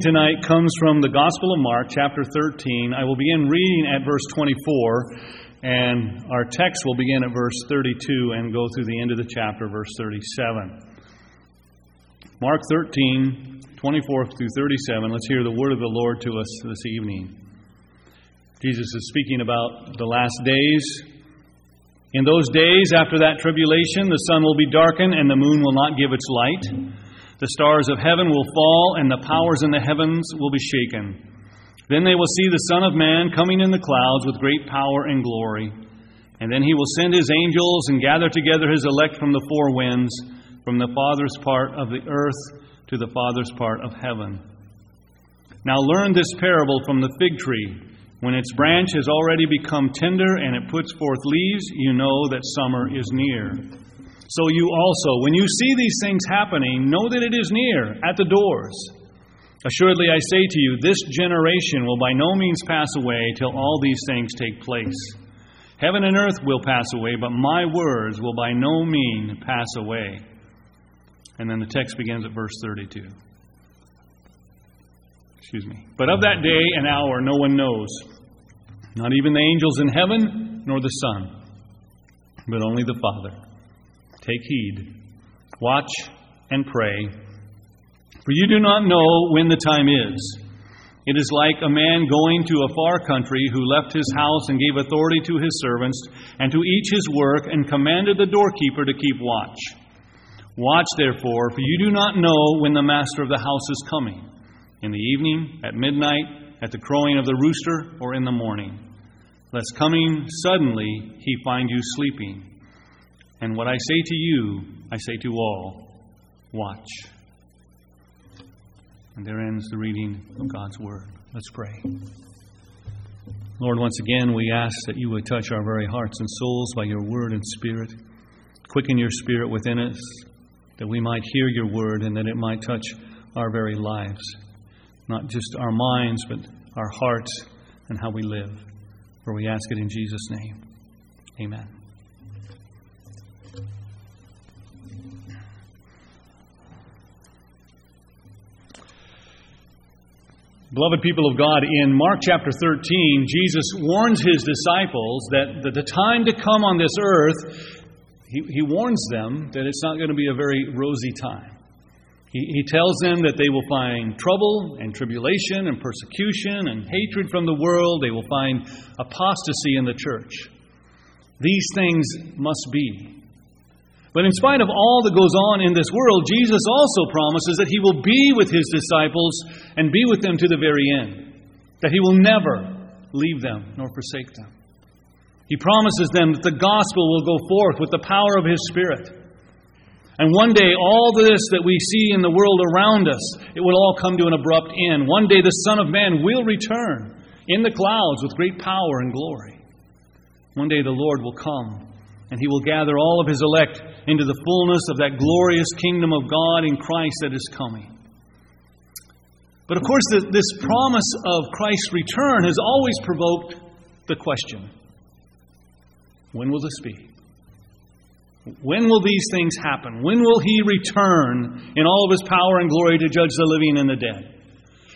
tonight comes from the Gospel of Mark, chapter 13. I will begin reading at verse 24, and our text will begin at verse 32 and go through the end of the chapter, verse 37. Mark 13, 24 through 37. Let's hear the word of the Lord to us this evening. Jesus is speaking about the last days. In those days, after that tribulation, the sun will be darkened and the moon will not give its light. The stars of heaven will fall, and the powers in the heavens will be shaken. Then they will see the Son of Man coming in the clouds with great power and glory. And then he will send his angels and gather together his elect from the four winds, from the Father's part of the earth to the Father's part of heaven. Now learn this parable from the fig tree. When its branch has already become tender and it puts forth leaves, you know that summer is near. So you also, when you see these things happening, know that it is near, at the doors. Assuredly, I say to you, this generation will by no means pass away till all these things take place. Heaven and earth will pass away, but my words will by no means pass away. And then the text begins at verse 32. Excuse me. But of that day and hour no one knows, not even the angels in heaven, nor the Son, but only the Father. Take heed, watch, and pray, for you do not know when the time is. It is like a man going to a far country who left his house and gave authority to his servants and to each his work and commanded the doorkeeper to keep watch. Watch therefore, for you do not know when the master of the house is coming in the evening, at midnight, at the crowing of the rooster, or in the morning, lest coming suddenly he find you sleeping. And what I say to you, I say to all watch. And there ends the reading of God's Word. Let's pray. Lord, once again, we ask that you would touch our very hearts and souls by your Word and Spirit. Quicken your Spirit within us, that we might hear your Word and that it might touch our very lives. Not just our minds, but our hearts and how we live. For we ask it in Jesus' name. Amen. Beloved people of God, in Mark chapter 13, Jesus warns his disciples that, the time to come on this earth, he, he warns them that it's not going to be a very rosy time. He, he tells them that they will find trouble and tribulation and persecution and hatred from the world. They will find apostasy in the church. These things must be. But in spite of all that goes on in this world, Jesus also promises that he will be with his disciples and be with them to the very end, that he will never leave them nor forsake them. He promises them that the gospel will go forth with the power of his Spirit. And one day, all this that we see in the world around us, it will all come to an abrupt end. One day, the Son of Man will return in the clouds with great power and glory. One day, the Lord will come and he will gather all of his elect into the fullness of that glorious kingdom of God in Christ that is coming. But of course, this promise of Christ's return has always provoked the question when will this be? When will these things happen? When will he return in all of his power and glory to judge the living and the dead?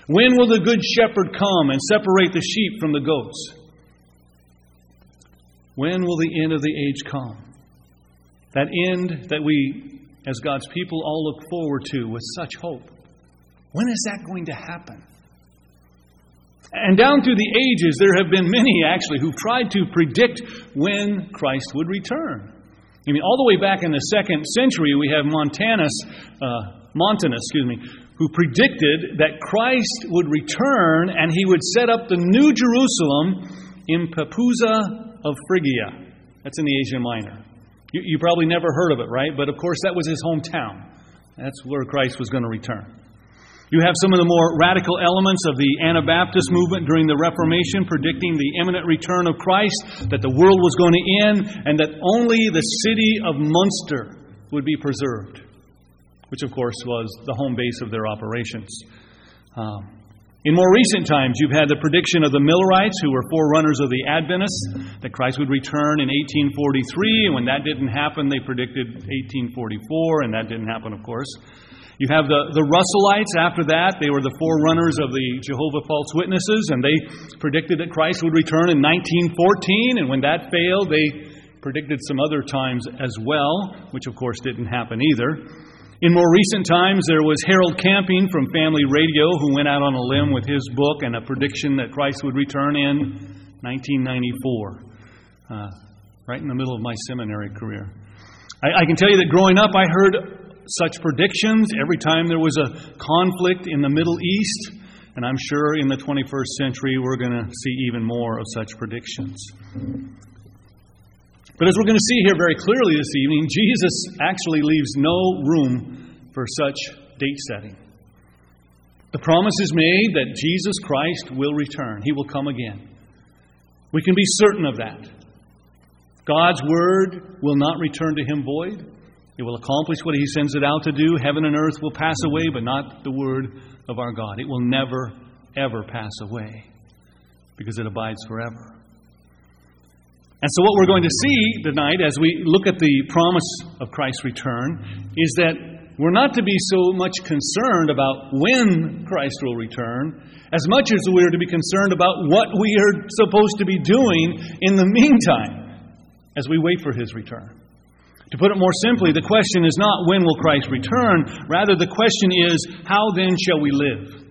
When will the good shepherd come and separate the sheep from the goats? When will the end of the age come? That end that we, as God's people, all look forward to with such hope. When is that going to happen? And down through the ages, there have been many actually who've tried to predict when Christ would return. I mean, all the way back in the second century, we have Montanus, uh, Montanus, excuse me, who predicted that Christ would return and he would set up the new Jerusalem in Pepuza of Phrygia. That's in the Asia Minor. You, you probably never heard of it, right? But of course, that was his hometown. That's where Christ was going to return. You have some of the more radical elements of the Anabaptist movement during the Reformation predicting the imminent return of Christ, that the world was going to end, and that only the city of Munster would be preserved, which, of course, was the home base of their operations. Um, in more recent times, you've had the prediction of the Millerites, who were forerunners of the Adventists, that Christ would return in 1843. And when that didn't happen, they predicted 1844, and that didn't happen, of course. You have the, the Russellites after that. They were the forerunners of the Jehovah False Witnesses, and they predicted that Christ would return in 1914. And when that failed, they predicted some other times as well, which of course didn't happen either. In more recent times, there was Harold Camping from Family Radio who went out on a limb with his book and a prediction that Christ would return in 1994, uh, right in the middle of my seminary career. I, I can tell you that growing up, I heard such predictions every time there was a conflict in the Middle East. And I'm sure in the 21st century we're going to see even more of such predictions. But as we're going to see here very clearly this evening, Jesus actually leaves no room for such date setting. The promise is made that Jesus Christ will return, He will come again. We can be certain of that. God's word will not return to Him void. It will accomplish what He sends it out to do. Heaven and earth will pass away, but not the word of our God. It will never, ever pass away because it abides forever. And so, what we're going to see tonight as we look at the promise of Christ's return is that we're not to be so much concerned about when Christ will return as much as we are to be concerned about what we are supposed to be doing in the meantime as we wait for his return. To put it more simply, the question is not when will Christ return, rather, the question is how then shall we live?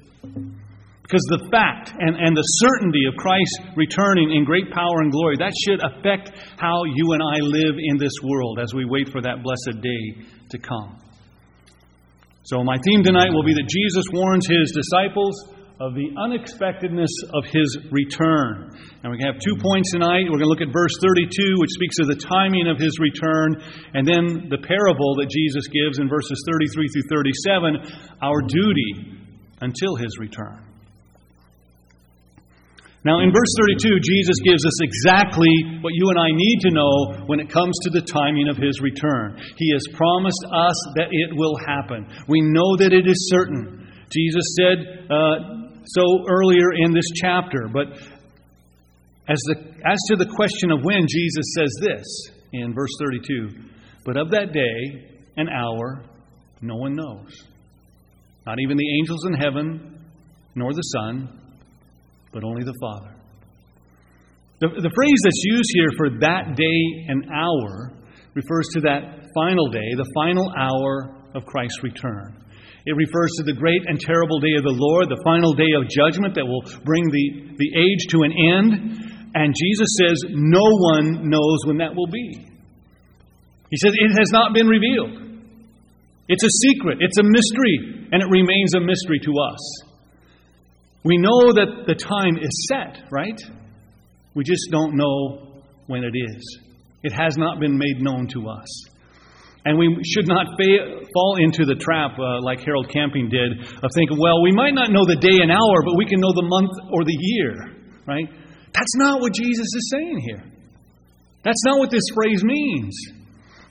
Because the fact and, and the certainty of Christ returning in great power and glory, that should affect how you and I live in this world as we wait for that blessed day to come. So, my theme tonight will be that Jesus warns his disciples of the unexpectedness of his return. And we have two points tonight. We're going to look at verse 32, which speaks of the timing of his return, and then the parable that Jesus gives in verses 33 through 37, our duty until his return. Now, in verse 32, Jesus gives us exactly what you and I need to know when it comes to the timing of his return. He has promised us that it will happen. We know that it is certain. Jesus said, uh, so earlier in this chapter. But as, the, as to the question of when, Jesus says this in verse 32 But of that day and hour, no one knows. Not even the angels in heaven, nor the Son, but only the Father. The, the phrase that's used here for that day and hour refers to that final day, the final hour of Christ's return. It refers to the great and terrible day of the Lord, the final day of judgment that will bring the, the age to an end. And Jesus says, No one knows when that will be. He says, It has not been revealed. It's a secret, it's a mystery, and it remains a mystery to us. We know that the time is set, right? We just don't know when it is. It has not been made known to us. And we should not fa- fall into the trap uh, like Harold Camping did of thinking, well, we might not know the day and hour, but we can know the month or the year, right? That's not what Jesus is saying here. That's not what this phrase means.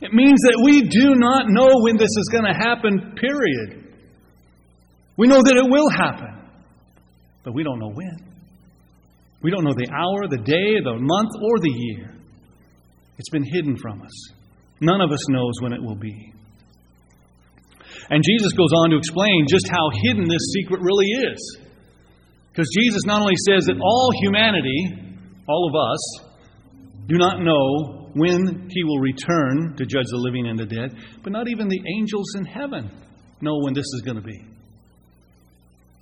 It means that we do not know when this is going to happen, period. We know that it will happen, but we don't know when. We don't know the hour, the day, the month, or the year. It's been hidden from us. None of us knows when it will be. And Jesus goes on to explain just how hidden this secret really is. Because Jesus not only says that all humanity, all of us, do not know when he will return to judge the living and the dead, but not even the angels in heaven know when this is going to be.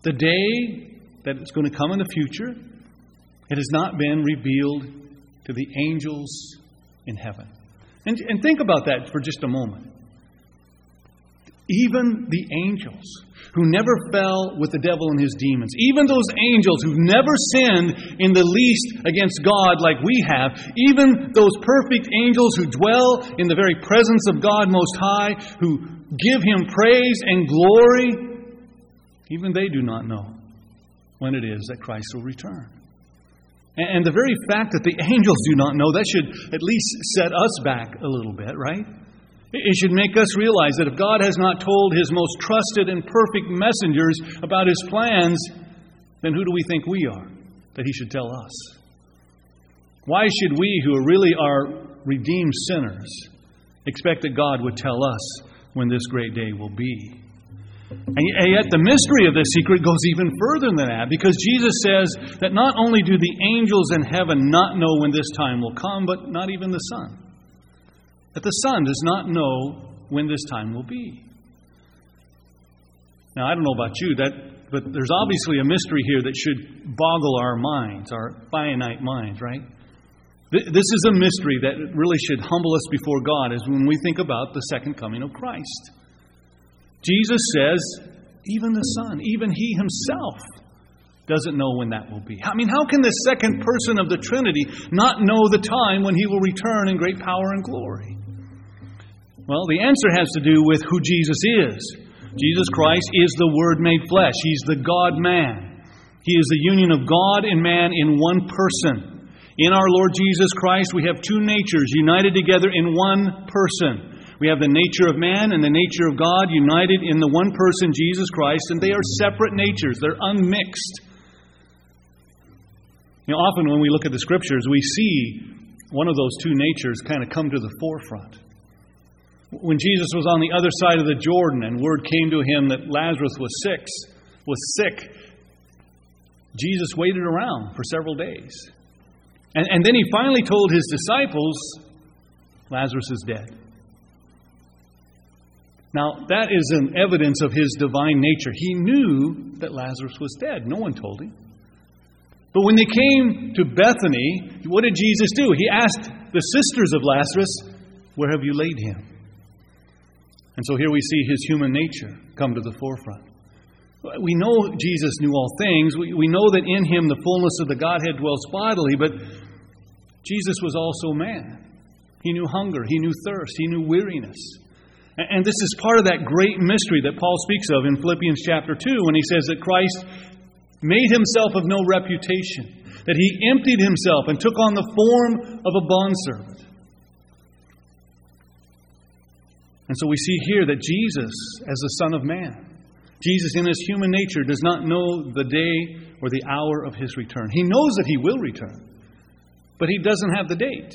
The day that it's going to come in the future, it has not been revealed to the angels in heaven. And, and think about that for just a moment. Even the angels who never fell with the devil and his demons, even those angels who've never sinned in the least against God like we have, even those perfect angels who dwell in the very presence of God Most High, who give Him praise and glory, even they do not know when it is that Christ will return. And the very fact that the angels do not know, that should at least set us back a little bit, right? It should make us realize that if God has not told his most trusted and perfect messengers about his plans, then who do we think we are that he should tell us? Why should we, who really are redeemed sinners, expect that God would tell us when this great day will be? And yet, the mystery of this secret goes even further than that because Jesus says that not only do the angels in heaven not know when this time will come, but not even the Son. That the Son does not know when this time will be. Now, I don't know about you, that, but there's obviously a mystery here that should boggle our minds, our finite minds, right? This is a mystery that really should humble us before God, is when we think about the second coming of Christ. Jesus says, even the Son, even He Himself, doesn't know when that will be. I mean, how can the second person of the Trinity not know the time when He will return in great power and glory? Well, the answer has to do with who Jesus is. Jesus Christ is the Word made flesh, He's the God man. He is the union of God and man in one person. In our Lord Jesus Christ, we have two natures united together in one person. We have the nature of man and the nature of God united in the one person, Jesus Christ, and they are separate natures. They're unmixed. You know, often when we look at the scriptures, we see one of those two natures kind of come to the forefront. When Jesus was on the other side of the Jordan and word came to him that Lazarus was sick, was sick, Jesus waited around for several days. And, and then he finally told his disciples, Lazarus is dead. Now, that is an evidence of his divine nature. He knew that Lazarus was dead. No one told him. But when they came to Bethany, what did Jesus do? He asked the sisters of Lazarus, Where have you laid him? And so here we see his human nature come to the forefront. We know Jesus knew all things. We, know that in him the fullness of the Godhead dwells bodily, but Jesus was also man. He knew hunger, he knew thirst, he knew weariness. And this is part of that great mystery that Paul speaks of in Philippians chapter 2 when he says that Christ made himself of no reputation, that he emptied himself and took on the form of a bondservant. And so we see here that Jesus, as the Son of Man, Jesus in his human nature does not know the day or the hour of his return. He knows that he will return, but he doesn't have the date.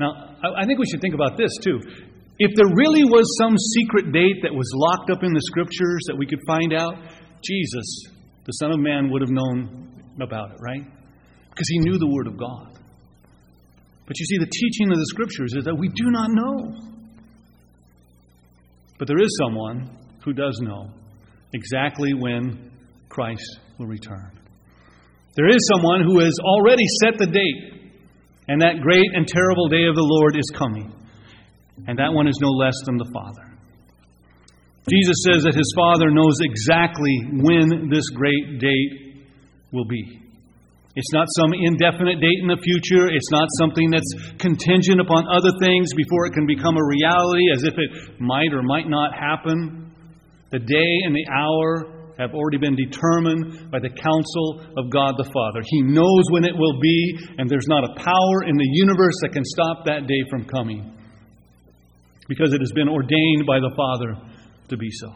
Now, I think we should think about this too. If there really was some secret date that was locked up in the scriptures that we could find out, Jesus, the Son of Man, would have known about it, right? Because he knew the Word of God. But you see, the teaching of the scriptures is that we do not know. But there is someone who does know exactly when Christ will return. There is someone who has already set the date, and that great and terrible day of the Lord is coming and that one is no less than the Father. Jesus says that his Father knows exactly when this great date will be. It's not some indefinite date in the future. It's not something that's contingent upon other things before it can become a reality, as if it might or might not happen. The day and the hour have already been determined by the counsel of God the Father. He knows when it will be, and there's not a power in the universe that can stop that day from coming because it has been ordained by the Father to be so.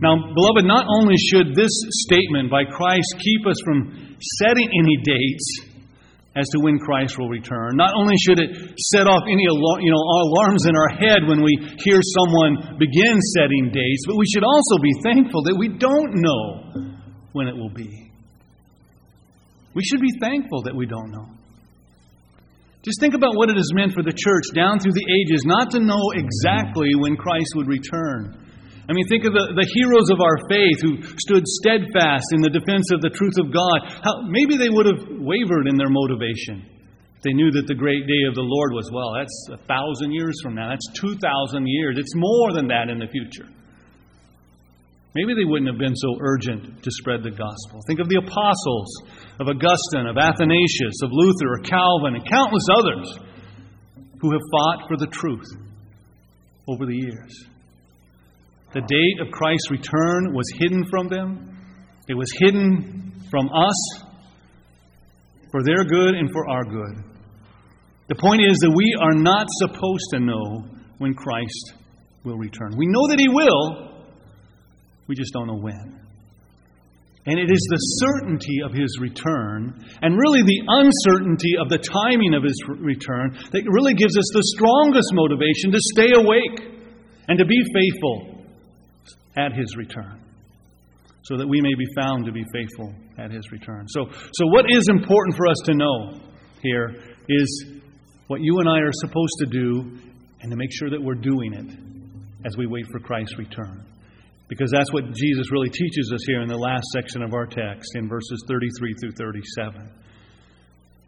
Now, beloved, not only should this statement by Christ keep us from setting any dates as to when Christ will return, not only should it set off any you know, alarms in our head when we hear someone begin setting dates, but we should also be thankful that we don't know when it will be. We should be thankful that we don't know. Just think about what it has meant for the church down through the ages not to know exactly when Christ would return. I mean, think of the, the heroes of our faith who stood steadfast in the defense of the truth of God. How, maybe they would have wavered in their motivation. if They knew that the great day of the Lord was, well, that's a thousand years from now. That's 2,000 years. It's more than that in the future. Maybe they wouldn't have been so urgent to spread the gospel. Think of the apostles, of Augustine, of Athanasius, of Luther, of Calvin, and countless others who have fought for the truth over the years. The date of Christ's return was hidden from them, it was hidden from us for their good and for our good. The point is that we are not supposed to know when Christ will return. We know that He will, we just don't know when. And it is the certainty of his return, and really the uncertainty of the timing of his return, that really gives us the strongest motivation to stay awake and to be faithful at his return, so that we may be found to be faithful at his return. So, so what is important for us to know here is what you and I are supposed to do, and to make sure that we're doing it as we wait for Christ's return. Because that's what Jesus really teaches us here in the last section of our text, in verses 33 through 37.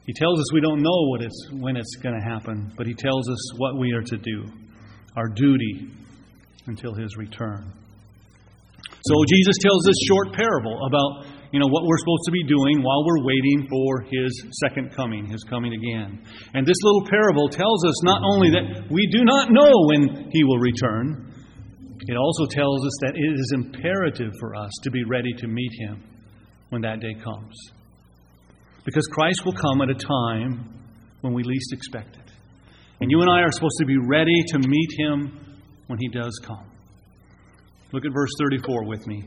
He tells us we don't know what it's, when it's going to happen, but He tells us what we are to do, our duty until His return. So Jesus tells this short parable about you know what we're supposed to be doing while we're waiting for his second coming, his coming again. And this little parable tells us not only that we do not know when he will return, it also tells us that it is imperative for us to be ready to meet him when that day comes. Because Christ will come at a time when we least expect it. And you and I are supposed to be ready to meet him when he does come. Look at verse 34 with me.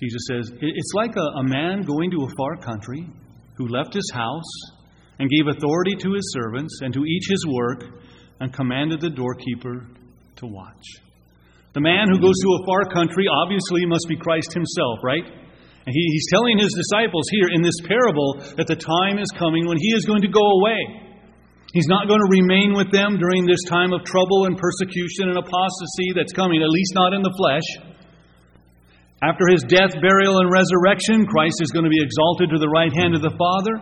Jesus says, It's like a, a man going to a far country who left his house and gave authority to his servants and to each his work and commanded the doorkeeper to watch. The man who goes to a far country obviously must be Christ himself, right? And he, he's telling his disciples here in this parable that the time is coming when he is going to go away. He's not going to remain with them during this time of trouble and persecution and apostasy that's coming, at least not in the flesh. After his death, burial, and resurrection, Christ is going to be exalted to the right hand of the Father.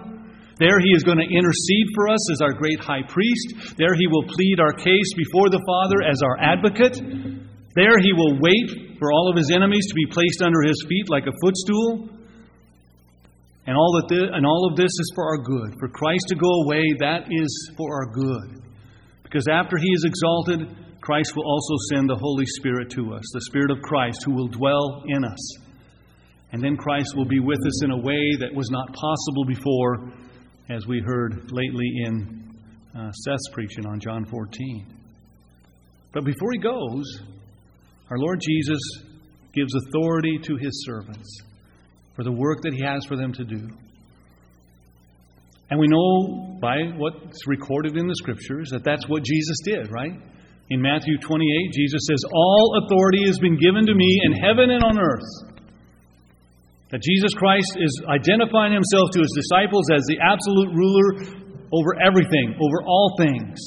There he is going to intercede for us as our great high priest. There he will plead our case before the Father as our advocate. There he will wait for all of his enemies to be placed under his feet like a footstool. And all, that this, and all of this is for our good. For Christ to go away, that is for our good. Because after he is exalted, Christ will also send the Holy Spirit to us, the Spirit of Christ who will dwell in us. And then Christ will be with us in a way that was not possible before, as we heard lately in uh, Seth's preaching on John 14. But before he goes, our Lord Jesus gives authority to his servants for the work that He has for them to do. And we know by what's recorded in the Scriptures that that's what Jesus did, right? In Matthew 28, Jesus says, All authority has been given to me in heaven and on earth. That Jesus Christ is identifying himself to his disciples as the absolute ruler over everything, over all things.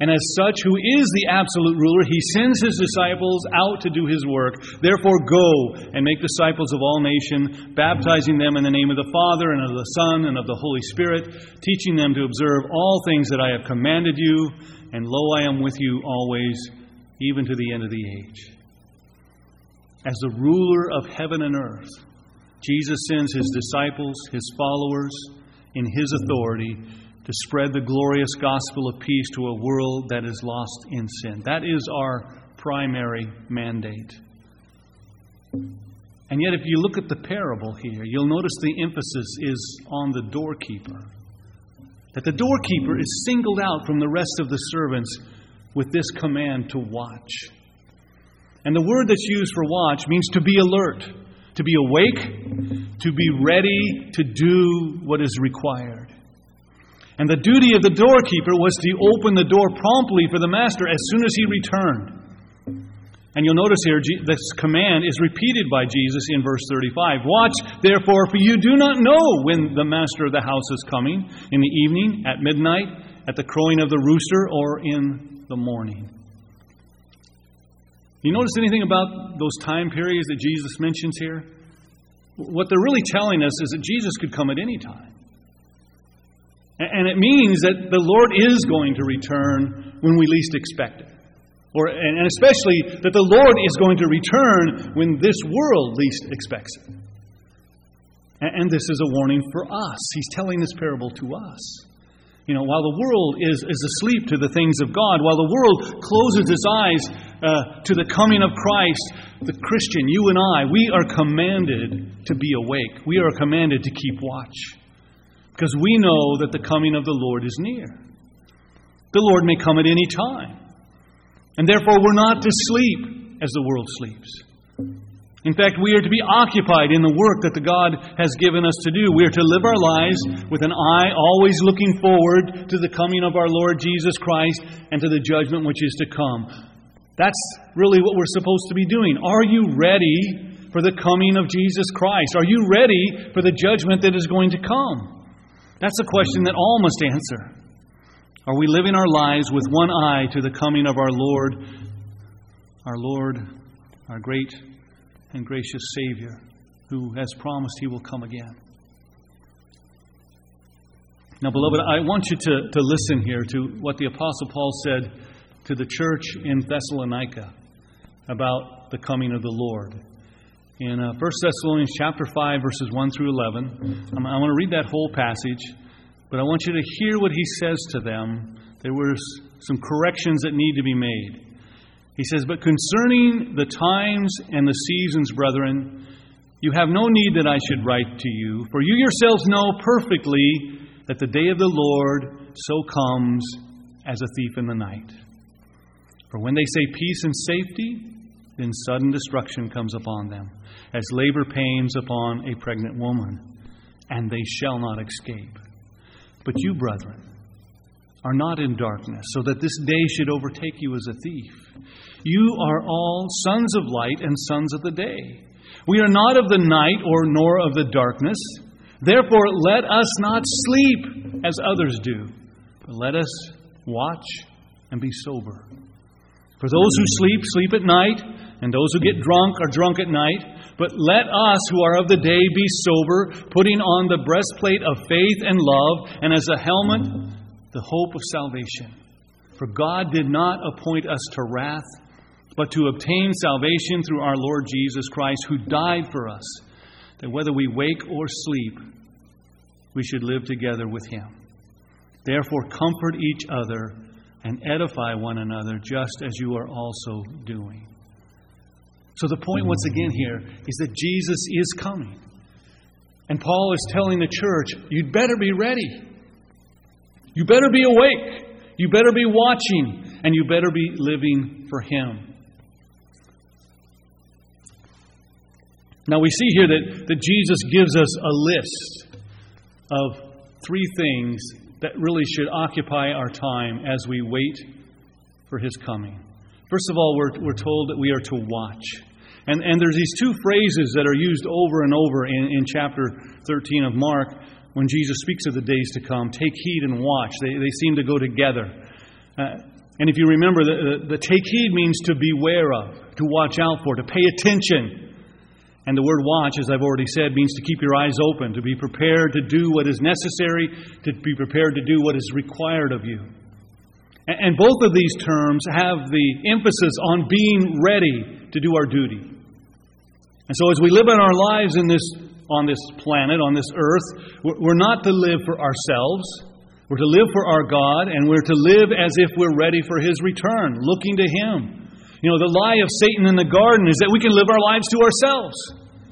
And as such, who is the absolute ruler, he sends his disciples out to do his work. Therefore, go and make disciples of all nations, baptizing them in the name of the Father, and of the Son, and of the Holy Spirit, teaching them to observe all things that I have commanded you. And lo, I am with you always, even to the end of the age. As the ruler of heaven and earth, Jesus sends his disciples, his followers, in his authority to spread the glorious gospel of peace to a world that is lost in sin. That is our primary mandate. And yet, if you look at the parable here, you'll notice the emphasis is on the doorkeeper. That the doorkeeper is singled out from the rest of the servants with this command to watch. And the word that's used for watch means to be alert, to be awake, to be ready to do what is required. And the duty of the doorkeeper was to open the door promptly for the master as soon as he returned. And you'll notice here, this command is repeated by Jesus in verse 35. Watch, therefore, for you do not know when the master of the house is coming in the evening, at midnight, at the crowing of the rooster, or in the morning. You notice anything about those time periods that Jesus mentions here? What they're really telling us is that Jesus could come at any time. And it means that the Lord is going to return when we least expect it. Or, and especially that the Lord is going to return when this world least expects it. And this is a warning for us. He's telling this parable to us. You know, while the world is, is asleep to the things of God, while the world closes its eyes uh, to the coming of Christ, the Christian, you and I, we are commanded to be awake. We are commanded to keep watch because we know that the coming of the Lord is near. The Lord may come at any time. And therefore, we're not to sleep as the world sleeps. In fact, we are to be occupied in the work that the God has given us to do. We are to live our lives with an eye always looking forward to the coming of our Lord Jesus Christ and to the judgment which is to come. That's really what we're supposed to be doing. Are you ready for the coming of Jesus Christ? Are you ready for the judgment that is going to come? That's a question that all must answer. Are we living our lives with one eye to the coming of our Lord, our Lord, our great and gracious Savior who has promised He will come again. Now, beloved, I want you to, to listen here to what the Apostle Paul said to the church in Thessalonica about the coming of the Lord. In uh, 1 Thessalonians chapter 5, verses 1 through 11, I'm, I want to read that whole passage, but I want you to hear what he says to them. There were some corrections that need to be made. He says, But concerning the times and the seasons, brethren, you have no need that I should write to you, for you yourselves know perfectly that the day of the Lord so comes as a thief in the night. For when they say peace and safety, then sudden destruction comes upon them, as labor pains upon a pregnant woman, and they shall not escape. But you, brethren, are not in darkness, so that this day should overtake you as a thief. You are all sons of light and sons of the day. We are not of the night or nor of the darkness. Therefore, let us not sleep as others do, but let us watch and be sober. For those who sleep, sleep at night, and those who get drunk are drunk at night. But let us who are of the day be sober, putting on the breastplate of faith and love, and as a helmet, the hope of salvation. For God did not appoint us to wrath, but to obtain salvation through our Lord Jesus Christ, who died for us, that whether we wake or sleep, we should live together with him. Therefore, comfort each other and edify one another, just as you are also doing. So, the point once again here is that Jesus is coming. And Paul is telling the church, you'd better be ready. You better be awake. You better be watching. And you better be living for Him. Now we see here that, that Jesus gives us a list of three things that really should occupy our time as we wait for His coming. First of all, we're, we're told that we are to watch. And, and there's these two phrases that are used over and over in, in chapter 13 of Mark when Jesus speaks of the days to come. Take heed and watch. They, they seem to go together. Uh, and if you remember, the, the, the take heed means to beware of, to watch out for, to pay attention. And the word watch, as I've already said, means to keep your eyes open, to be prepared to do what is necessary, to be prepared to do what is required of you. And, both of these terms have the emphasis on being ready to do our duty. And so as we live in our lives in this on this planet, on this earth. We're not to live for ourselves. We're to live for our God, and we're to live as if we're ready for His return, looking to Him. You know, the lie of Satan in the garden is that we can live our lives to ourselves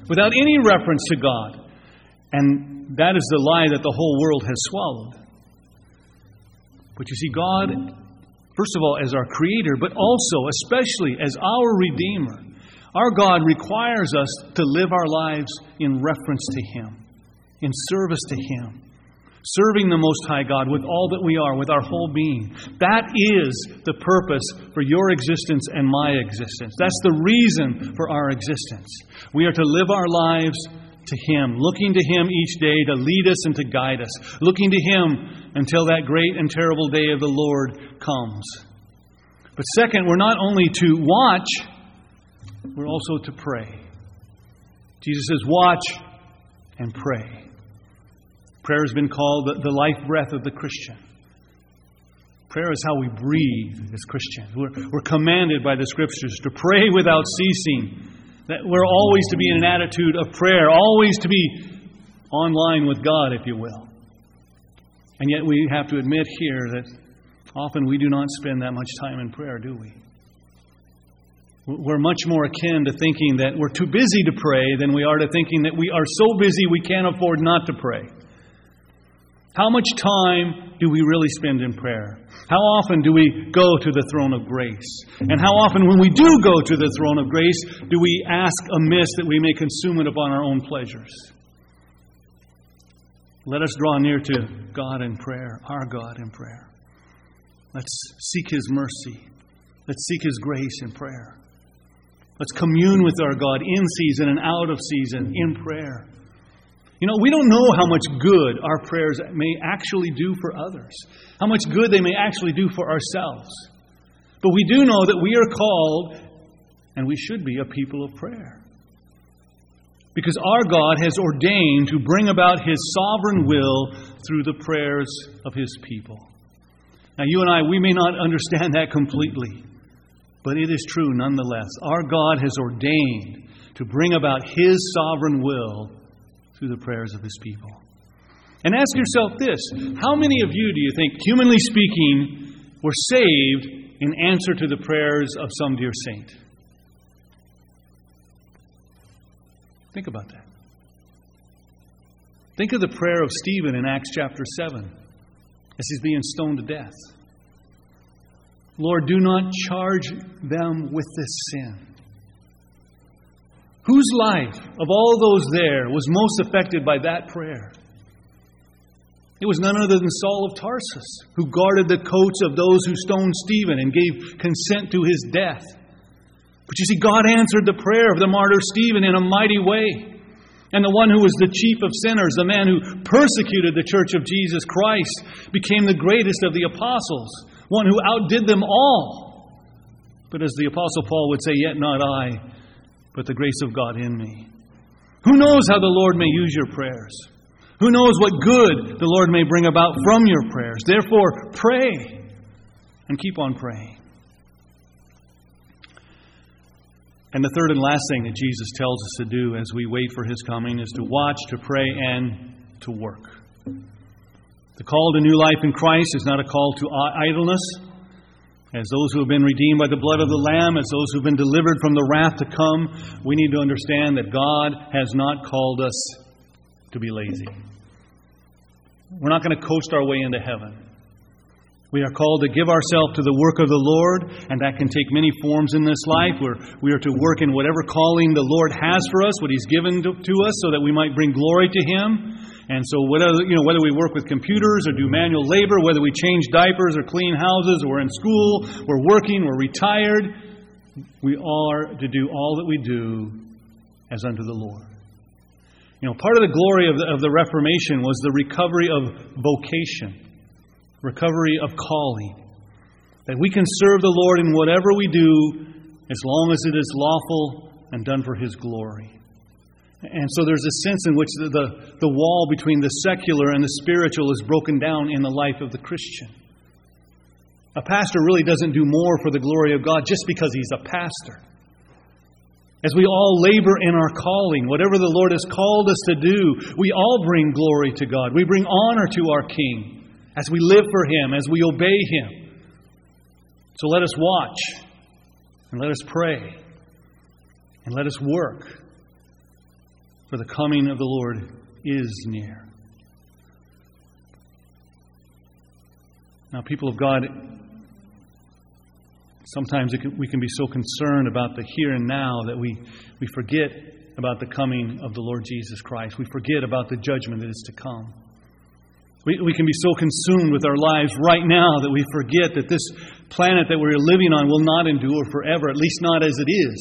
without any reference to God. And that is the lie that the whole world has swallowed. But you see, God, first of all, as our Creator, but also, especially, as our Redeemer, our God requires us to live our lives in reference to Him, in service to Him, serving the Most High God with all that we are, with our whole being. That is the purpose for your existence and my existence. That's the reason for our existence. We are to live our lives to Him, looking to Him each day to lead us and to guide us, looking to Him until that great and terrible day of the Lord comes. But second, we're not only to watch we're also to pray. Jesus says, Watch and pray. Prayer has been called the, life breath of the Christian. Prayer is how we breathe as Christians. We're, we're commanded by the Scriptures to pray without ceasing. That we're always to be in an attitude of prayer, always to be online with God, if you will. And yet we have to admit here that often we do not spend that much time in prayer, do we? We're much more akin to thinking that we're too busy to pray than we are to thinking that we are so busy we can't afford not to pray. How much time do we really spend in prayer? How often do we go to the throne of grace? And how often, when we do go to the throne of grace, do we ask amiss that we may consume it upon our own pleasures? Let us draw near to God in prayer, our God in prayer. Let's seek His mercy. Let's seek His grace in prayer. Let's commune with our God in season and out of season in prayer. You know, we don't know how much good our prayers may actually do for others, how much good they may actually do for ourselves. But we do know that we are called, and we should be, a people of prayer. Because our God has ordained to bring about His sovereign will through the prayers of His people. Now, you and I, we may not understand that completely, but it is true nonetheless. Our God has ordained to bring about His sovereign will through the prayers of His people. And ask yourself this how many of you do you think, humanly speaking, were saved in answer to the prayers of some dear saint? Think about that. Think of the prayer of Stephen in Acts chapter 7 as he's being stoned to death. Lord, do not charge them with this sin. Whose life of all those there was most affected by that prayer? It was none other than Saul of Tarsus, who guarded the coats of those who stoned Stephen and gave consent to his death. But you see, God answered the prayer of the martyr Stephen in a mighty way. And the one who was the chief of sinners, the man who persecuted the church of Jesus Christ, became the greatest of the apostles, one who outdid them all. But as the apostle Paul would say, Yet not I, but the grace of God in me. Who knows how the Lord may use your prayers? Who knows what good the Lord may bring about from your prayers? Therefore, pray and keep on praying. And the third and last thing that Jesus tells us to do as we wait for his coming is to watch, to pray, and to work. The call to new life in Christ is not a call to idleness, as those who have been redeemed by the blood of the Lamb, as those who have been delivered from the wrath to come, we need to understand that God has not called us to be lazy. We're not going to coast our way into heaven. We are called to give ourselves to the work of the Lord, and that can take many forms in this life. We are to work in whatever calling the Lord has for us, what He's given to, to us, so that we might bring glory to Him. And so, whether, you know, whether we work with computers or do manual labor, whether we change diapers or clean houses, or we're in school, we're working, we're retired, we are to do all that we do as unto the Lord. You know, part of the glory of the, of the Reformation was the recovery of vocation, recovery of calling. That we can serve the Lord in whatever we do as long as it is lawful and done for His glory. And so there's a sense in which the, the, the, wall between the secular and the spiritual is broken down in the life of the Christian. A pastor really doesn't do more for the glory of God just because he's a pastor. As we all labor in our calling, whatever the Lord has called us to do, we all bring glory to God. We bring honor to our King as we live for Him, as we obey Him. So let us watch, and let us pray, and let us work for the coming of the Lord is near. Now, people of God, sometimes can, we can be so concerned about the here and now that we, we forget about the coming of the Lord Jesus Christ. We forget about the judgment that is to come. We, we can be so consumed with our lives right now that we forget that this planet that we're living on will not endure forever, at least not as it is.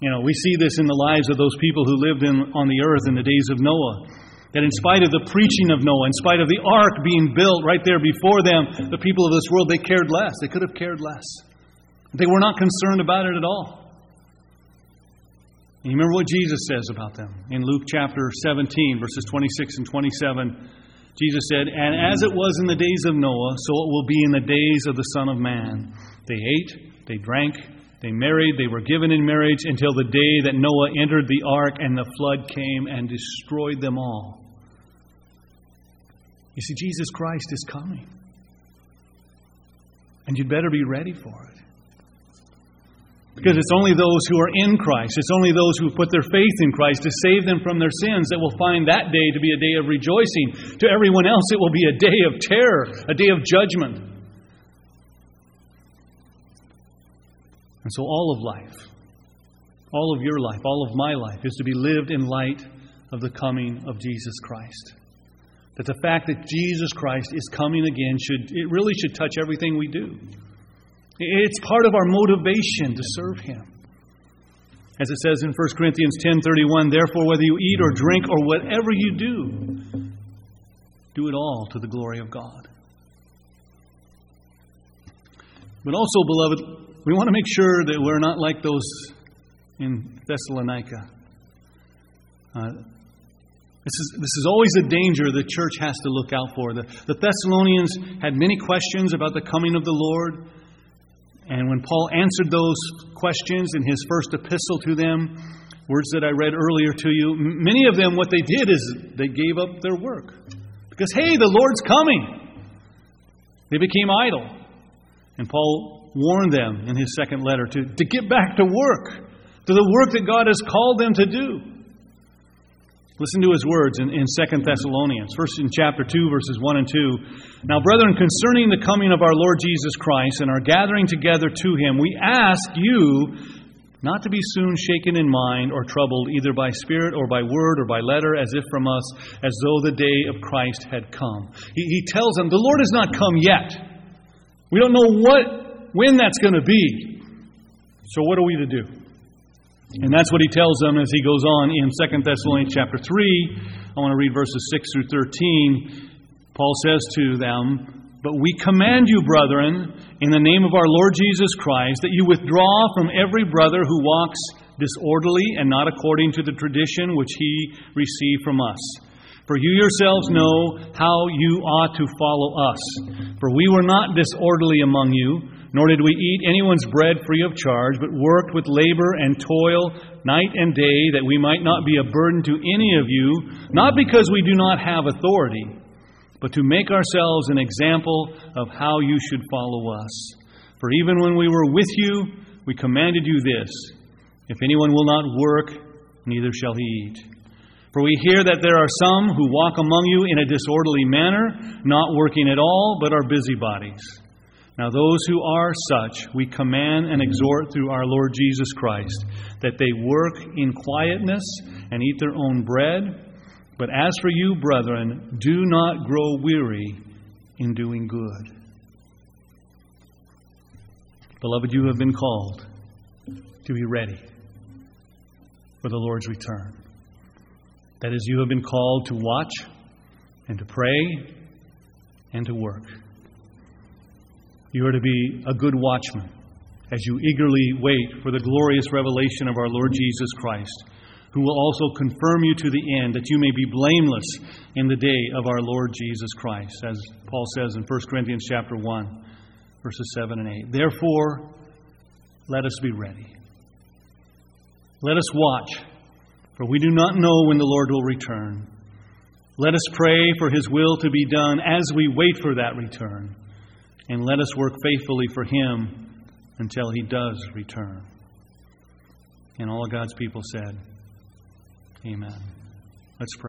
You know, we see this in the lives of those people who lived in, on the earth in the days of Noah. That in spite of the preaching of Noah, in spite of the ark being built right there before them, the people of this world, they cared less. They could have cared less. They were not concerned about it at all. You remember what Jesus says about them in Luke chapter 17, verses 26 and 27. Jesus said, And as it was in the days of Noah, so it will be in the days of the Son of Man. They ate, they drank, they married, they were given in marriage until the day that Noah entered the ark and the flood came and destroyed them all. You see, Jesus Christ is coming. And you'd better be ready for it. Because it's only those who are in Christ, it's only those who put their faith in Christ to save them from their sins that will find that day to be a day of rejoicing. To everyone else, it will be a day of terror, a day of judgment. And so, all of life, all of your life, all of my life, is to be lived in light of the coming of Jesus Christ. That the fact that Jesus Christ is coming again should, it really should touch everything we do. It's part of our motivation to serve Him. As it says in 1 Corinthians 10:31, therefore whether you eat or drink or whatever you do, do it all to the glory of God. But also, beloved, we want to make sure that we're not like those in Thessalonica. Uh, this is, this is always a danger the church has to look out for. The, the Thessalonians had many questions about the coming of the Lord. And when Paul answered those questions in his first epistle to them, words that I read earlier to you, many of them, what they did is they gave up their work. Because, hey, the Lord's coming. They became idle. And Paul warned them in his second letter to, to get back to work, to the work that God has called them to do. Listen to his words in, in 2 Thessalonians, first in chapter 2, verses 1 and 2. Now, brethren, concerning the coming of our Lord Jesus Christ and our gathering together to him, we ask you not to be soon shaken in mind or troubled, either by spirit or by word or by letter, as if from us, as though the day of Christ had come. He, he tells them, The Lord has not come yet. We don't know what, when that's going to be. So, what are we to do? And that's what he tells them as he goes on in 2 Thessalonians chapter 3. I want to read verses 6 through 13. Paul says to them, But we command you, brethren, in the name of our Lord Jesus Christ, that you withdraw from every brother who walks disorderly and not according to the tradition which he received from us. For you yourselves know how you ought to follow us. For we were not disorderly among you nor did we eat anyone's bread free of charge, but worked with labor and toil night and day, that we might not be a burden to any of you, not because we do not have authority, but to make ourselves an example of how you should follow us. For even when we were with you, we commanded you this If anyone will not work, neither shall he eat. For we hear that there are some who walk among you in a disorderly manner, not working at all, but are busybodies. Now, those who are such, we command and exhort through our Lord Jesus Christ that they work in quietness and eat their own bread. But as for you, brethren, do not grow weary in doing good. Beloved, you have been called to be ready for the Lord's return. That is, you have been called to watch and to pray and to work. You are to be a good watchman as you eagerly wait for the glorious revelation of our Lord Jesus Christ, who will also confirm you to the end that you may be blameless in the day of our Lord Jesus Christ, as Paul says in 1 Corinthians chapter 1, verses 7 and 8. Therefore, let us be ready. Let us watch, for we do not know when the Lord will return. Let us pray for his will to be done as we wait for that return and let us work faithfully for Him until He does return. And all of God's people said, Amen. Let's pray.